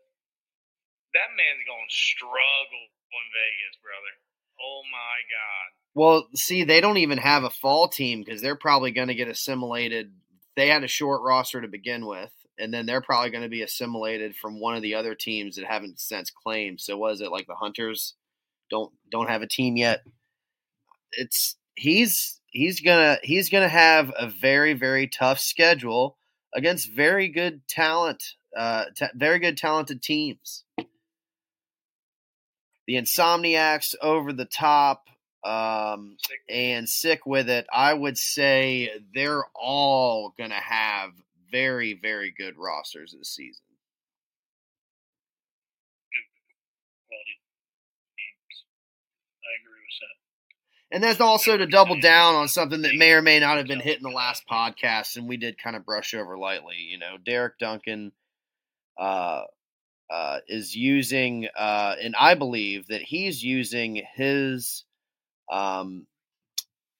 That man's going to struggle in Vegas, brother. Oh my God. Well, see, they don't even have a fall team because they're probably going to get assimilated. They had a short roster to begin with, and then they're probably going to be assimilated from one of the other teams that haven't since claimed. So, was it like the Hunters don't don't have a team yet? It's he's he's gonna he's gonna have a very very tough schedule against very good talent, uh, ta very good talented teams. The Insomniacs over the top. Um, Sick. and sick with it, I would say they're all going to have very, very good rosters this season. I agree with that. And that's also to double down on something that may or may not have been hit in the last podcast, and we did kind of brush over lightly. You know, Derek Duncan uh, uh, is using, uh, and I believe that he's using his, um,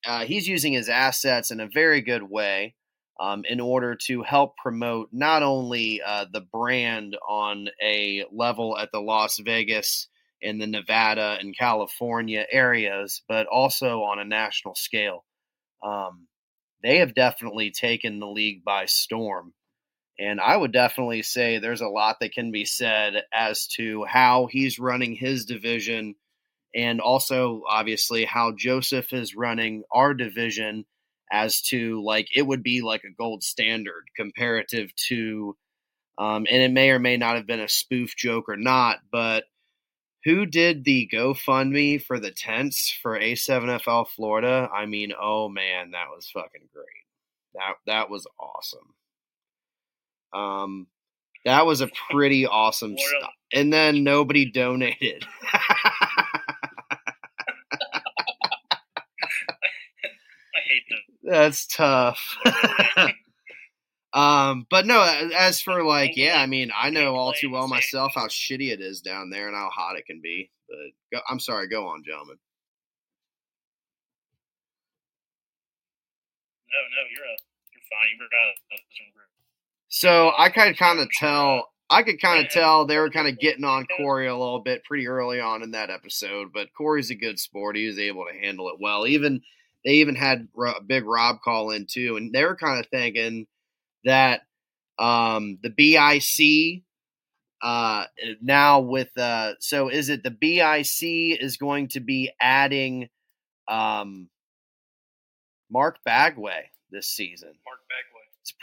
uh, he's using his assets in a very good way um, in order to help promote not only uh, the brand on a level at the Las Vegas in the Nevada and California areas, but also on a national scale. Um, they have definitely taken the league by storm. And I would definitely say there's a lot that can be said as to how he's running his division and also, obviously, how Joseph is running our division as to like it would be like a gold standard comparative to, um, and it may or may not have been a spoof joke or not, but who did the GoFundMe for the tents for A7FL Florida? I mean, oh man, that was fucking great. That that was awesome. Um, that was a pretty awesome stuff. And then nobody donated. I hate them. That's tough. um, but no, as for like, yeah, I mean, I know all too well myself how shitty it is down there and how hot it can be. But go, I'm sorry, go on, gentlemen. No, no, you're a you're fine. You forgot some So I could kind of tell. I could kind of tell they were kind of getting on Corey a little bit pretty early on in that episode, but Corey's a good sport. He was able to handle it well. Even they even had Ro- Big Rob call in too, and they were kind of thinking that um, the BIC uh, now with uh, so is it the BIC is going to be adding um, Mark Bagway this season? Mark Bagway.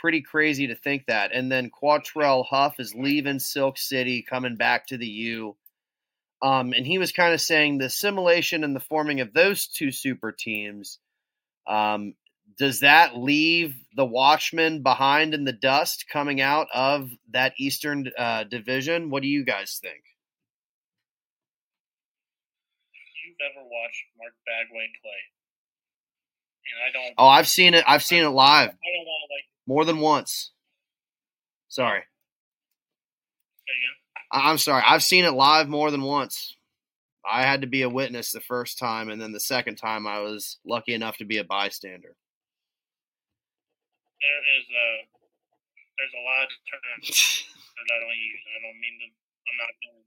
Pretty crazy to think that. And then Quattrell Huff is leaving Silk City, coming back to the U. Um, and he was kind of saying the assimilation and the forming of those two super teams. Um, does that leave the Watchmen behind in the dust coming out of that Eastern uh, division? What do you guys think? Ever watched Mark Bagway play, and I don't, Oh, I've seen it. I've seen it live I don't want to like more than once. Sorry, say again. I- I'm sorry. I've seen it live more than once. I had to be a witness the first time, and then the second time I was lucky enough to be a bystander. There is a there's a lot of terms that I don't use. I don't mean to. I'm not going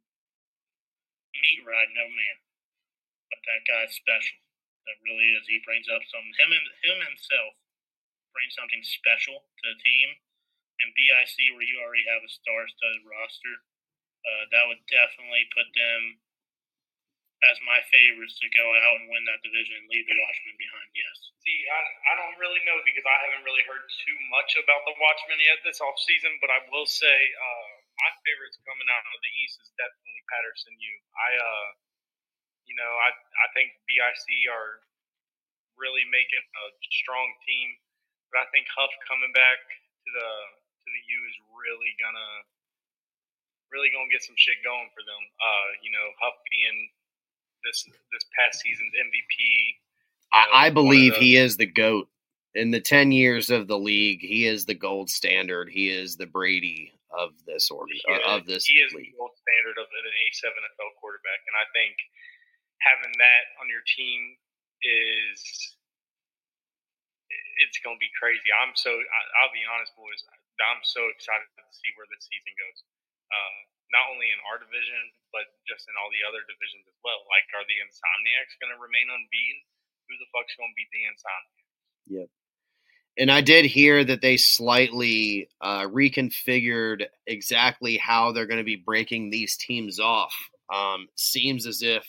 meat ride no man, but that guy's special. That really is. He brings up some him and him himself brings something special to the team. And BIC, where you already have a star-studded roster, uh, that would definitely put them as my favorites to go out and win that division and leave the Watchmen behind. Yes. See, I, I don't really know because I haven't really heard too much about the Watchmen yet this off season, but I will say uh, my favorites coming out of the East is definitely Paterson U. I, uh, you know, I I think BIC are really making a strong team, but I think Huff coming back to the to the U is really gonna really gonna get some shit going for them. Uh, you know, Huff being this this past season's MVP. I, I believe he is the goat. In the ten years of the league, he is the gold standard. He is the Brady of this organ uh, of this he is league. the gold standard of an A7FL quarterback, and I think having that on your team is it's going to be crazy. I'm so I, I'll be honest, boys. I'm so excited to see where this season goes. Uh, not only in our division, but just in all the other divisions as well. Like, are the Insomniacs going to remain unbeaten? Who the fuck's going to beat the Insomniacs? Yep. And I did hear that they slightly uh, reconfigured exactly how they're going to be breaking these teams off. Um, seems as if,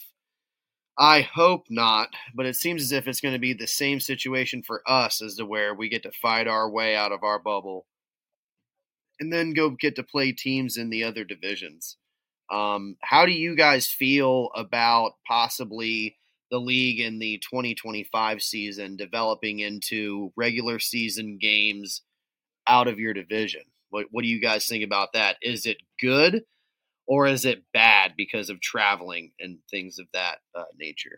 I hope not, but it seems as if it's going to be the same situation for us as to where we get to fight our way out of our bubble and then go get to play teams in the other divisions. Um, how do you guys feel about possibly the league in the 2025 season developing into regular season games out of your division? What, what do you guys think about that? Is it good or is it bad because of traveling and things of that uh, nature?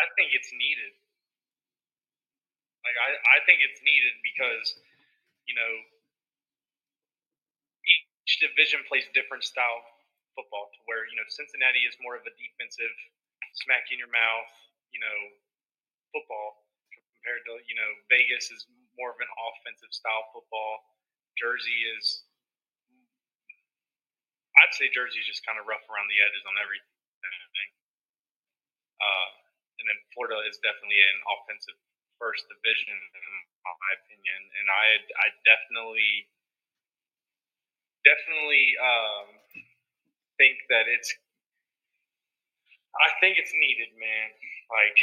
I think it's needed. Like I, I think it's needed because, you know, each division plays different style football to where, you know, Cincinnati is more of a defensive smack in your mouth, you know, football compared to, you know, Vegas is more of an offensive style football. Jersey is I'd say Jersey's just kind of rough around the edges on everything. Uh, and then Florida is definitely an offensive first division, in my opinion. And I, I definitely, definitely um, think that it's. I think it's needed, man. Like,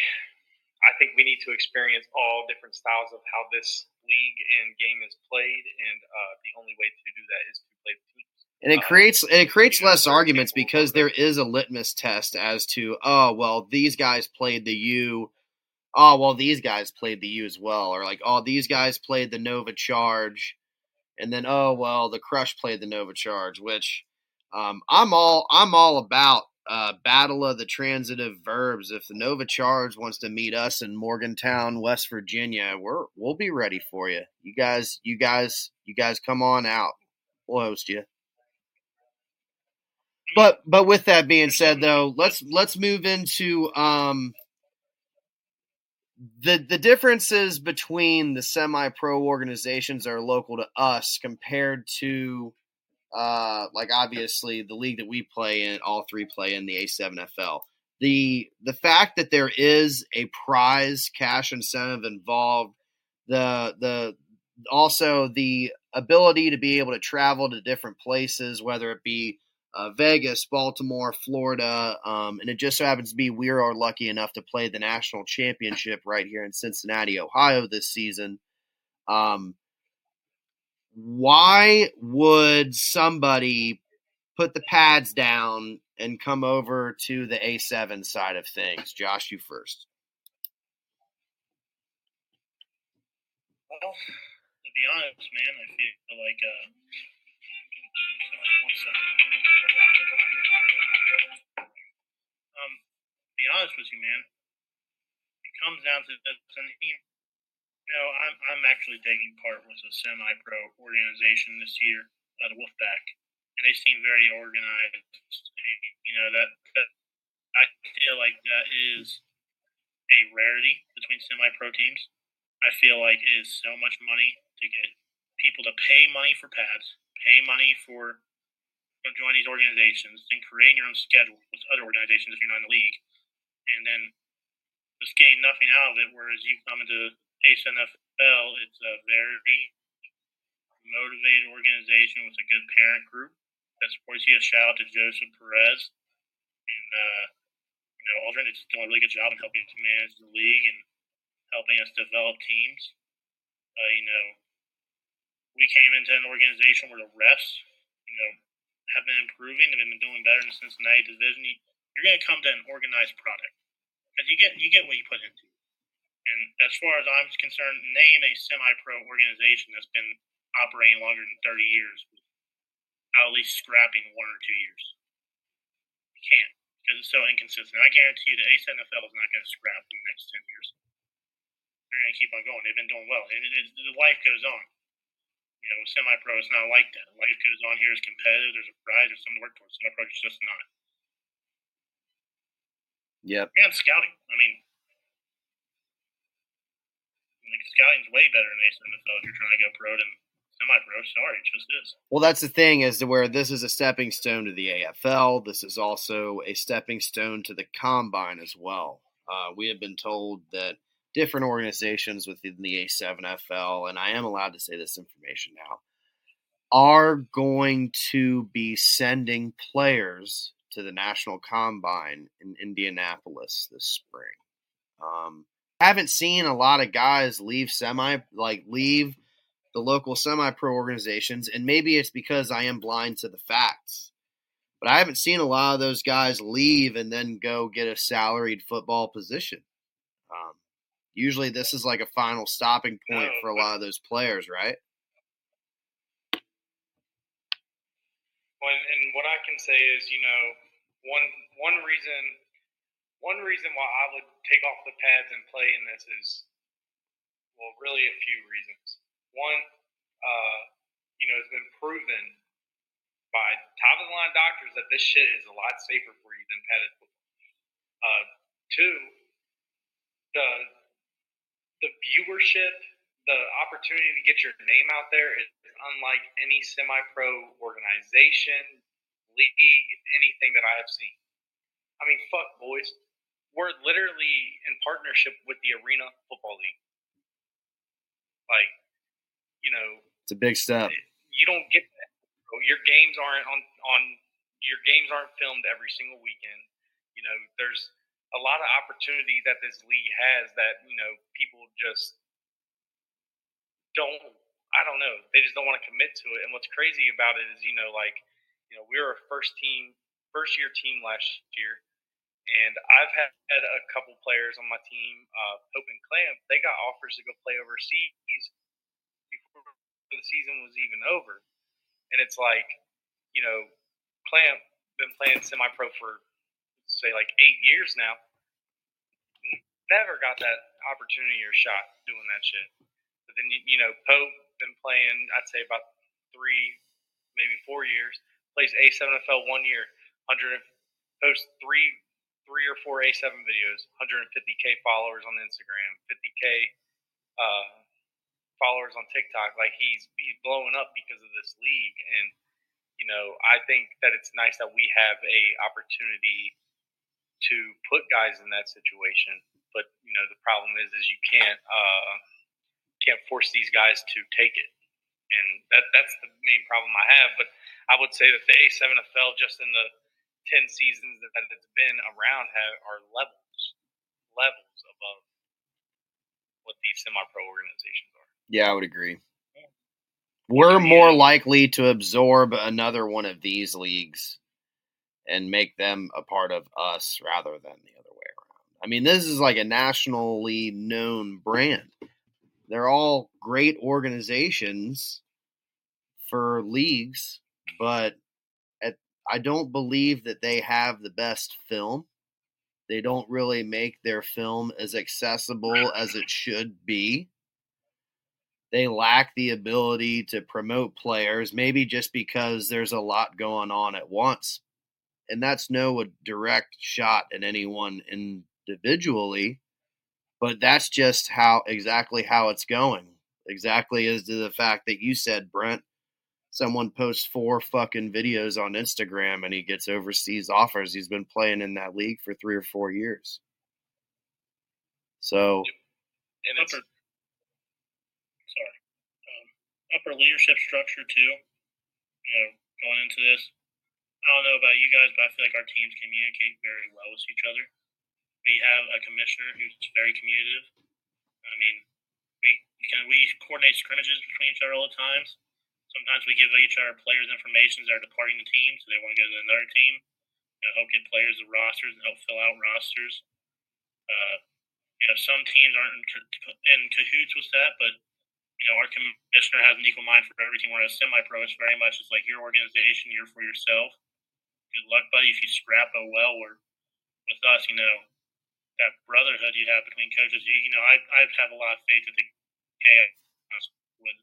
I think we need to experience all different styles of how this league and game is played, and uh, the only way to do that is to play the teams and it creates and it creates less arguments because there is a litmus test as to oh well these guys played the U. Oh well these guys played the U as well or like oh these guys played the Nova Charge. And then oh well the Crush played the Nova Charge which um, I'm all I'm all about uh, battle of the transitive verbs. If the Nova Charge wants to meet us in Morgantown West Virginia we're we'll be ready for you you guys you guys you guys come on out. We'll host you but but with that being said, though, let's let's move into um, the the differences between the semi pro organizations that are local to us compared to uh, like obviously the league that we play in, all three play in the A7FL. The the fact that there is a prize cash incentive involved, the the also the ability to be able to travel to different places, whether it be uh, Vegas, Baltimore, Florida, um, and it just so happens to be we are lucky enough to play the national championship right here in Cincinnati, Ohio this season. Um, why would somebody put the pads down and come over to the A7 side of things? Josh, you first. Well, to be honest, man, I feel like uh, one second. Um, be honest with you, man, it comes down to this. And, you know, I'm, I'm actually taking part with a semi pro organization this year, uh, the Wolfpack, and they seem very organized. And, you know, that, that I feel like that is a rarity between semi pro teams. I feel like it is so much money to get people to pay money for pads, pay money for join these organizations, then creating your own schedule with other organizations if you're not in the league, and then just getting nothing out of it. Whereas you come into Ace it's a very motivated organization with a good parent group that supports you. A shout out to Joseph Perez and uh, you know Aldrin. It's doing a really good job in helping to manage the league and helping us develop teams. Uh, you know, we came into an organization where the refs, you know, have been improving and have been doing better in the Cincinnati division. You're going to come to an organized product because you get you get what you put into. And as far as I'm concerned, name a semi-pro organization that's been operating longer than 30 years at least scrapping one or two years. You can't because it's so inconsistent. I guarantee you the A7FL is not going to scrap in the next 10 years. They're going to keep on going. They've been doing well. It, it, the life goes on. You know, semi-pro is not like that. Life goes on here is competitive. There's a prize. There's something to work towards. Semi-pro is just not. Yep. And scouting. I mean, like, scouting's way better in A7FL if you're trying to go pro than semi-pro. Sorry, it just is. Well, that's the thing is to where this is a stepping stone to the AFL. This is also a stepping stone to the combine as well. Uh, we have been told that different organizations within the A7FL, and I am allowed to say this information now, are going to be sending players to the National Combine in Indianapolis this spring. Um, haven't seen a lot of guys leave semi like leave the local semi-pro organizations, and maybe it's because I am blind to the facts. But I haven't seen a lot of those guys leave and then go get a salaried football position. Um, usually, this is like a final stopping point for a lot of those players, right? Well, and what I can say is, you know, one one reason one reason why I would take off the pads and play in this is, well, really a few reasons. One, uh, you know, it's been proven by top of the line doctors that this shit is a lot safer for you than padded football. Uh, two, the the viewership, the opportunity to get your name out there is unlike any semi-pro organization, league, anything that I have seen. I mean, fuck, boys. We're literally in partnership with the Arena Football League. Like, you know, it's a big step. You don't get that. Your games aren't on on your games aren't filmed every single weekend. You know, there's a lot of opportunity that this league has that you know people just don't. I don't know. They just don't want to commit to it. And what's crazy about it is, you know, like, you know, we were a first team, first year team last year, and I've had, a couple players on my team, uh, Pope and Clamp. They got offers to go play overseas before the season was even over. And it's like, you know, Clamp been playing semi-pro for say like eight years now. Never got that opportunity or shot doing that shit. But then you know, Pope been playing. I'd say about three, maybe four years. Plays A7FL one year. Hundred posts three, three or four A7 videos. 150k followers on Instagram. 50k uh, followers on TikTok. Like he's he's blowing up because of this league, and you know I think that it's nice that we have a opportunity to put guys in that situation. But you know the problem is is you can't uh, can't force these guys to take it, and that that's the main problem I have. But I would say that the A7FL just in the ten seasons that it's been around have are levels levels above what these semi-pro organizations are. Yeah, I would agree. We're more likely to absorb another one of these leagues and make them a part of us rather than the other. I mean, this is like a nationally known brand. They're all great organizations for leagues, but at, I don't believe that they have the best film. They don't really make their film as accessible as it should be. They lack the ability to promote players, maybe just because there's a lot going on at once and that's no direct shot at anyone individually, but that's just how exactly how it's going. Exactly as to the fact that you said, Brent, someone posts four fucking videos on Instagram and he gets overseas offers. He's been playing in that league for three or four years. So and it's upper, sorry, um, upper leadership structure too. You know, going into this, I don't know about you guys, but I feel like our teams communicate very well with each other. We have a commissioner who's very communicative. I mean, we can we coordinate scrimmages between each other all the times. Sometimes we give each other players information that are departing the team, so they want to go to another team. You know, help get players the rosters and help fill out rosters. Uh, you know, some teams aren't in, in cahoots with that, but you know, our commissioner has an equal mind for every team. Whereas semi-pro, it's very much it's like your organization, you're for yourself. Good luck, buddy. If you scrap, oh well. Or with us, you know, that brotherhood you have between coaches. You, you know, I I have a lot of faith that the KS would,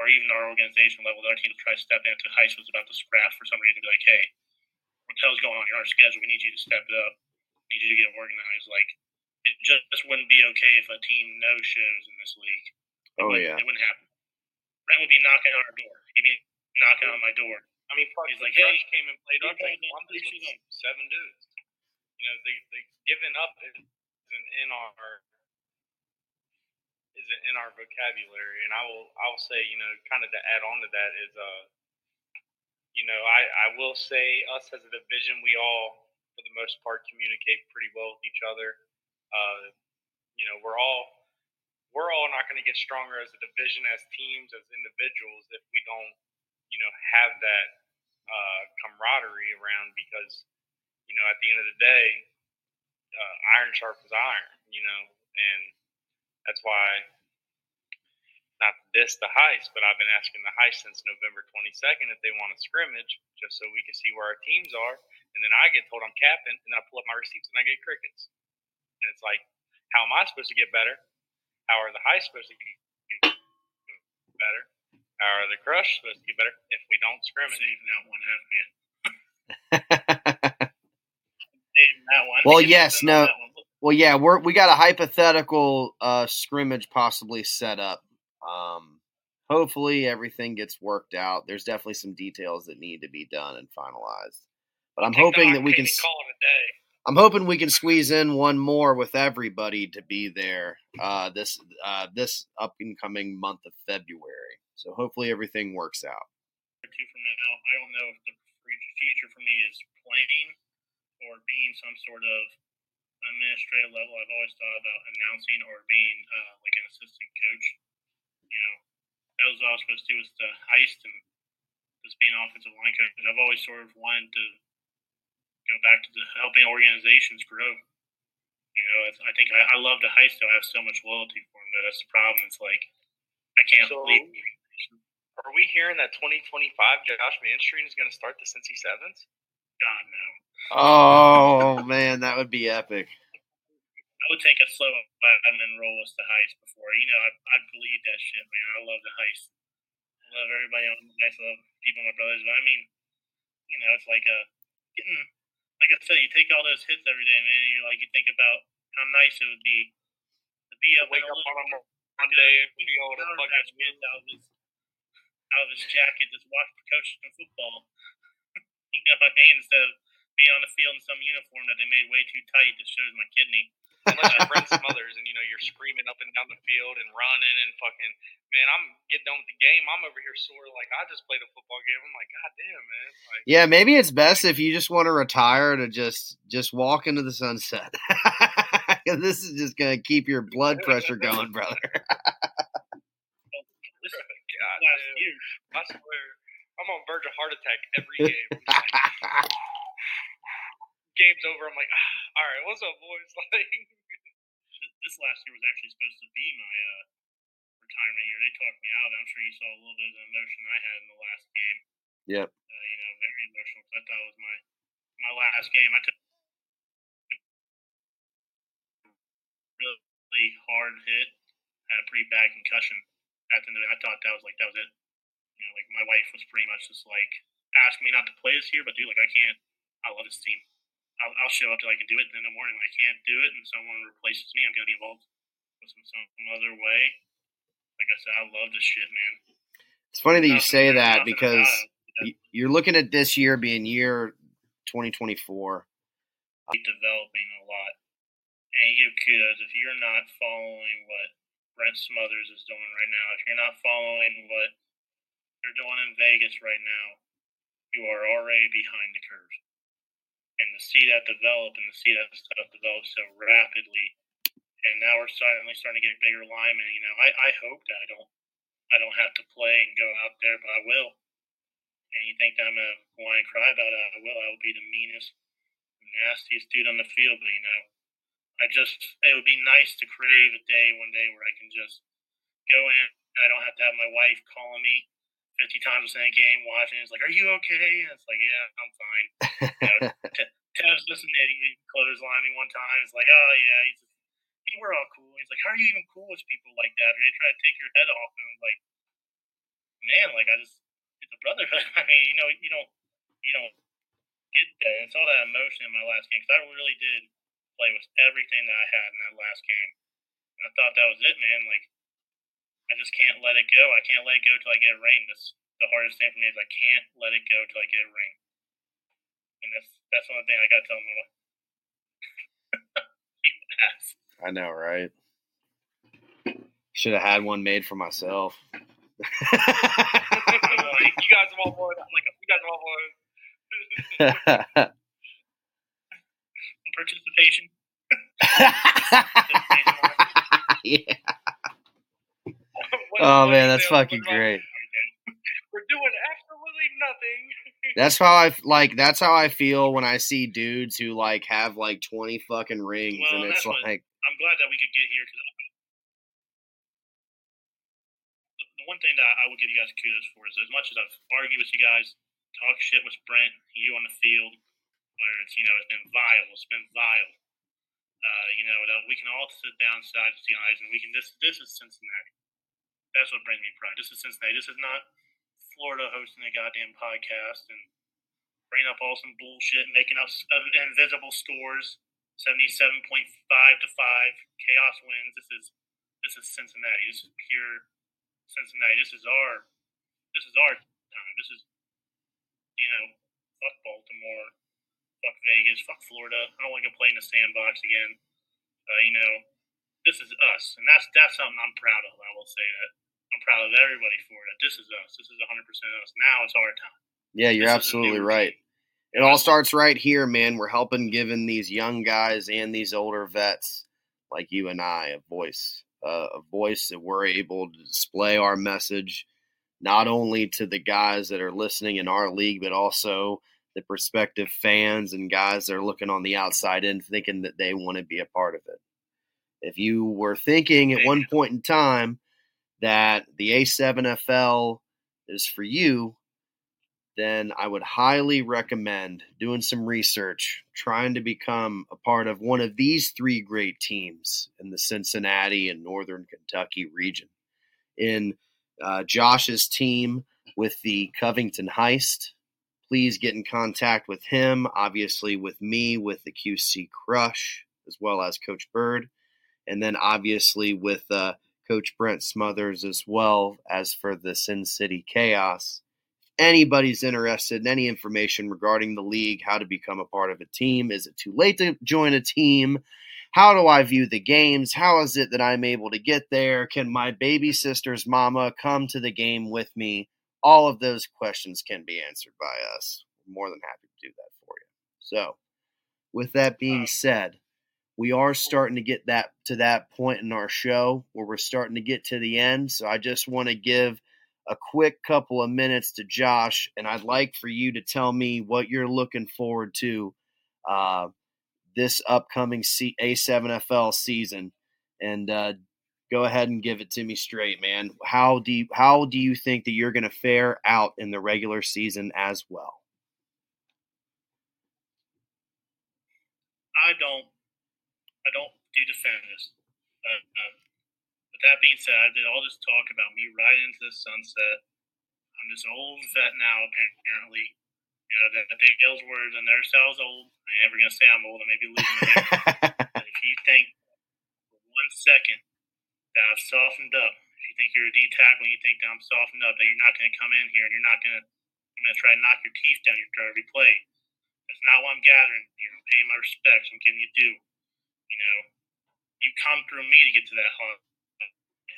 or even our organization level, that our team would try to step into high school is about to scrap for some reason. Be like, hey, what the hell's going on in our schedule? We need you to step it up. We need you to get organized. Like, it just wouldn't be okay if a team no shows in this league. It Oh, wouldn't- yeah. it wouldn't happen. Brent would be knocking on our door. He'd be knocking on my door. I mean, fuck, He's like, Rush hey, came and played you up guys in need with seven dudes. You know, they they giving up isn't in our isn't in our vocabulary, and I will I will say, you know, kind of to add on to that is, uh, you know, I I will say us as a division, we all for the most part communicate pretty well with each other. Uh, you know, we're all we're all not going to get stronger as a division, as teams, as individuals if we don't, you know, have that uh, camaraderie around because, you know, at the end of the day, uh, iron sharpens iron, you know, and that's why, not this the heist, but I've been asking the heist since November 22nd if they want a scrimmage, just so we can see where our teams are. And then I get told I'm captain, and then I pull up my receipts and I get crickets. And it's like, how am I supposed to get better? How are the heists supposed to get better? How are the crush supposed to get better if we don't scrimmage? Saving that one half man. Saving that one. Well, yes, on no. one. well, yeah, we're we got a hypothetical uh, scrimmage possibly set up. Um, hopefully, everything gets worked out. There's definitely some details that need to be done and finalized. But I'm hoping that we can. call it a day. I'm hoping we can squeeze in one more with everybody to be there uh, this uh, this up and coming month of February. So hopefully everything works out. two from now. I don't know if the future for me is playing or being some sort of administrative level. I've always thought about announcing or being uh, like an assistant coach. You know, that was all I was supposed to do was the heist and just being an offensive line coach. I've always sort of wanted to go back to the helping organizations grow. You know, it's, I think I, I love the heist. Though I have so much loyalty for them. Though that's the problem. It's like I can't So- leave. Are we hearing that 2025 Josh Vanstrein is going to start the Cincy Sevens? God no. Oh man, that would be epic. I would take a slow and then roll with the heist before. You know, I, I believe that shit, man. I love the heist. I love everybody on the heist. I love people, my brothers. But I mean, you know, it's like a getting, like I said, you take all those hits every day, man. You're like, you think about how nice it would be to be up Wake up on a Monday and be able to Power fucking Patch out of his out of his jacket, just watch coaching in football. You know what I mean? Instead of being on the field in some uniform that they made way too tight that shows my kidney. unless you're Brent Smothers and you know you're screaming up and down the field and running and fucking man, I'm getting done with the game. I'm over here sore like I just played a football game. I'm like, God damn, man. Like, Yeah, maybe it's best if you just want to retire to just just walk into the sunset. 'Cause this is just gonna keep your blood pressure going, brother. God last year, I swear, I'm on verge of heart attack every game. Game's over. I'm like, ah, all right, what's up, boys? Like, this last year was actually supposed to be my uh, retirement year. They talked me out. I'm sure you saw a little bit of the emotion I had in the last game. Yep. Uh, you know, very emotional. I thought it was my my last game. I took really hard hit. Had a pretty bad concussion. At the end of it, I thought that was like that was it. You know, like my wife was pretty much just like asking me not to play this year, but dude, like I can't. I love this team. I'll, I'll show up till I can do it. And in the morning, when I can't do it, and someone replaces me, I'm gonna be involved with some some other way. Like I said, I love this shit, man. It's funny that you Nothing- say that because you're looking at this year being year 2024. developing a lot. and you give kudos if you're not following what Brent Smothers is doing right now, if you're not following what they're doing in Vegas right now, you are already behind the curve. And to see that develop and to see that stuff develop so rapidly, and now we're suddenly starting to get bigger linemen. You know, I, I hope that I don't I don't have to play and go out there, but I will. And you think that I'm gonna whine and cry about it? I will. I will be the meanest, nastiest dude on the field. But you know, I just it would be nice to crave a day one day where I can just go in. I don't have to have my wife calling me 50 times in a game watching. It's like, are you okay? And it's like, yeah, I'm fine. You know, Tev's just an idiot. He clotheslined me one time. It's like, oh, yeah, he's he, we're all cool. He's like, how are you even cool with people like that? Or they try to take your head off. And I'm like, man, like, I just, it's a brotherhood. I mean, you know, you don't, you don't get that. It's all that emotion in my last game. Because I really did play with everything that I had in that last game. And I thought that was it, man. Like, just can't let it go. I can't let it go till I get a ring. That's the hardest thing for me is I can't let it go till I get a ring. And that's that's one thing I got to tell my wife. I know, right? Should have had one made for myself. You guys have all won. I'm like, you guys have all won. Participation. yeah. Oh man, that's fucking great. We're doing absolutely nothing. That's how I like. That's how I feel when I see dudes who like have like twenty fucking rings, Well, and it's that's what- like, I'm glad that we could get here the, the one thing that I would give you guys kudos for is as much as I've argued with you guys, talk shit with Brent, you on the field, where it's you know it's been vile, it's been vile. Uh, you know that we can all sit down side to eyes and we can. This this is Cincinnati. That's what brings me pride. This is Cincinnati. This is not Florida hosting a goddamn podcast and bringing up all some bullshit, making up uh, invisible scores. 77.5 to 5 chaos wins. This is this is cincinnati. This is pure cincinnati. This is our this is our time. This is you know fuck baltimore. Fuck vegas. Fuck florida. I don't want to play in the sandbox again. Uh, you know this is us and that's that's something i'm proud of i will say that i'm proud of everybody for it this is us this is 100% of us now it's our time yeah, you're This is a new absolutely right. It all starts right here, man. We're helping giving these young guys and these older vets like you and I a voice, uh, a voice that we're able to display our message not only to the guys that are listening in our league, but also the prospective fans and guys that are looking on the outside and thinking that they want to be a part of it. If you were thinking at one point in time that the A7FL is for you, then I would highly recommend doing some research, trying to become a part of one of these three great teams in the Cincinnati and Northern Kentucky region. In uh, Josh's team with the Covington Heist, please get in contact with him, obviously with me, with the QC Crush, as well as Coach Bird, and then obviously with uh, Coach Brent Smothers as well as for the Sin City Chaos anybody's interested in any information regarding the league, how to become a part of a team, is it too late to join a team? How do I view the games? How is it that I'm able to get there? Can my baby sister's mama come to the game with me? All of those questions can be answered by us. We're more than happy to do that for you. So, with that being said, we are starting to get that to that point in our show where we're starting to get to the end. So I just want to give a quick couple of minutes to Josh, and I'd like for you to tell me what you're looking forward to uh, this upcoming C- A7FL season, and uh, go ahead and give it to me straight, man. How do you, how do you think that you're going to fare out in the regular season as well? I don't, I don't do defenders. Uh, uh, with that being said, I did all this talk about me riding into the sunset. I'm this old vet now, apparently. You know, that the Aylesworth and their cells old. I ain't never gonna say I'm old. I may be losing my but if you think for one second that I've softened up, if you think you're a D tackle and you think that I'm softened up, that you're not gonna come in here and you're not gonna, I'm gonna try to knock your teeth down your every play. That's not what I'm gathering. here. I'm paying my respects. I'm giving you due. You know, you come through me to get to that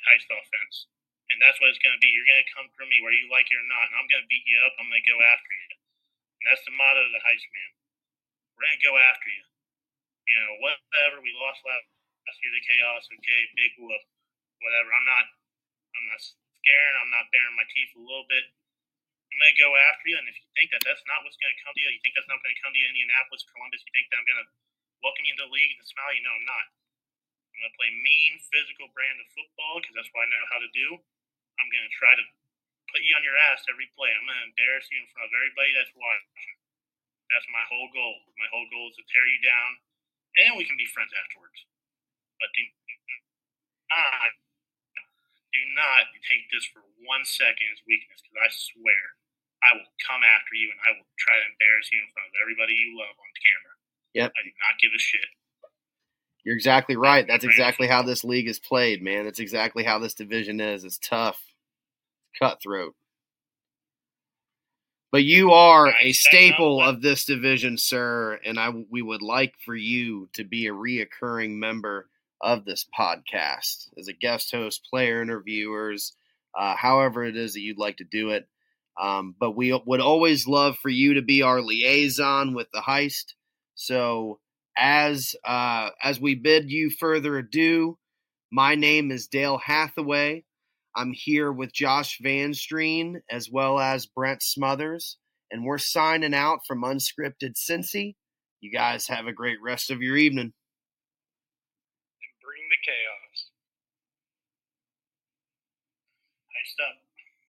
heist offense. And that's what it's going to be. You're going to come through me, whether you like it or not, and I'm going to beat you up. I'm going to go after you. And that's the motto of the heist, man. We're going to go after you. You know, whatever. We lost last, last year the chaos. Okay, big whoop. Whatever. I'm not. I'm not scared. I'm not baring my teeth a little bit. I'm going to go after you. And if you think that that's not what's going to come to you, you think that's not going to come to you, Indianapolis, Columbus, you think that I'm going to welcome you into the league and smile, you know I'm not. I'm going to play mean, physical brand of football because that's what I know how to do. I'm going to try to put you on your ass every play. I'm going to embarrass you in front of everybody that's watching. That's my whole goal. My whole goal is to tear you down, and we can be friends afterwards. But do not, do not take this for one second as weakness, because I swear I will come after you and I will try to embarrass you in front of everybody you love on camera. Yep. I do not give a shit. You're exactly right. That's exactly how this league is played, man. That's exactly how this division is. It's tough, cutthroat. But you are a staple of this division, sir, and I we would like for you to be a reoccurring member of this podcast as a guest host, player interviewers, uh, however it is that you'd like to do it. Um, but we would always love for you to be our liaison with the heist. So as uh, as we bid you further ado, my name is Dale Hathaway. I'm here with Josh Vanstrein as well as Brent Smothers, and we're signing out from Unscripted Cincy. You guys have a great rest of your evening. And bring the chaos. Heist up.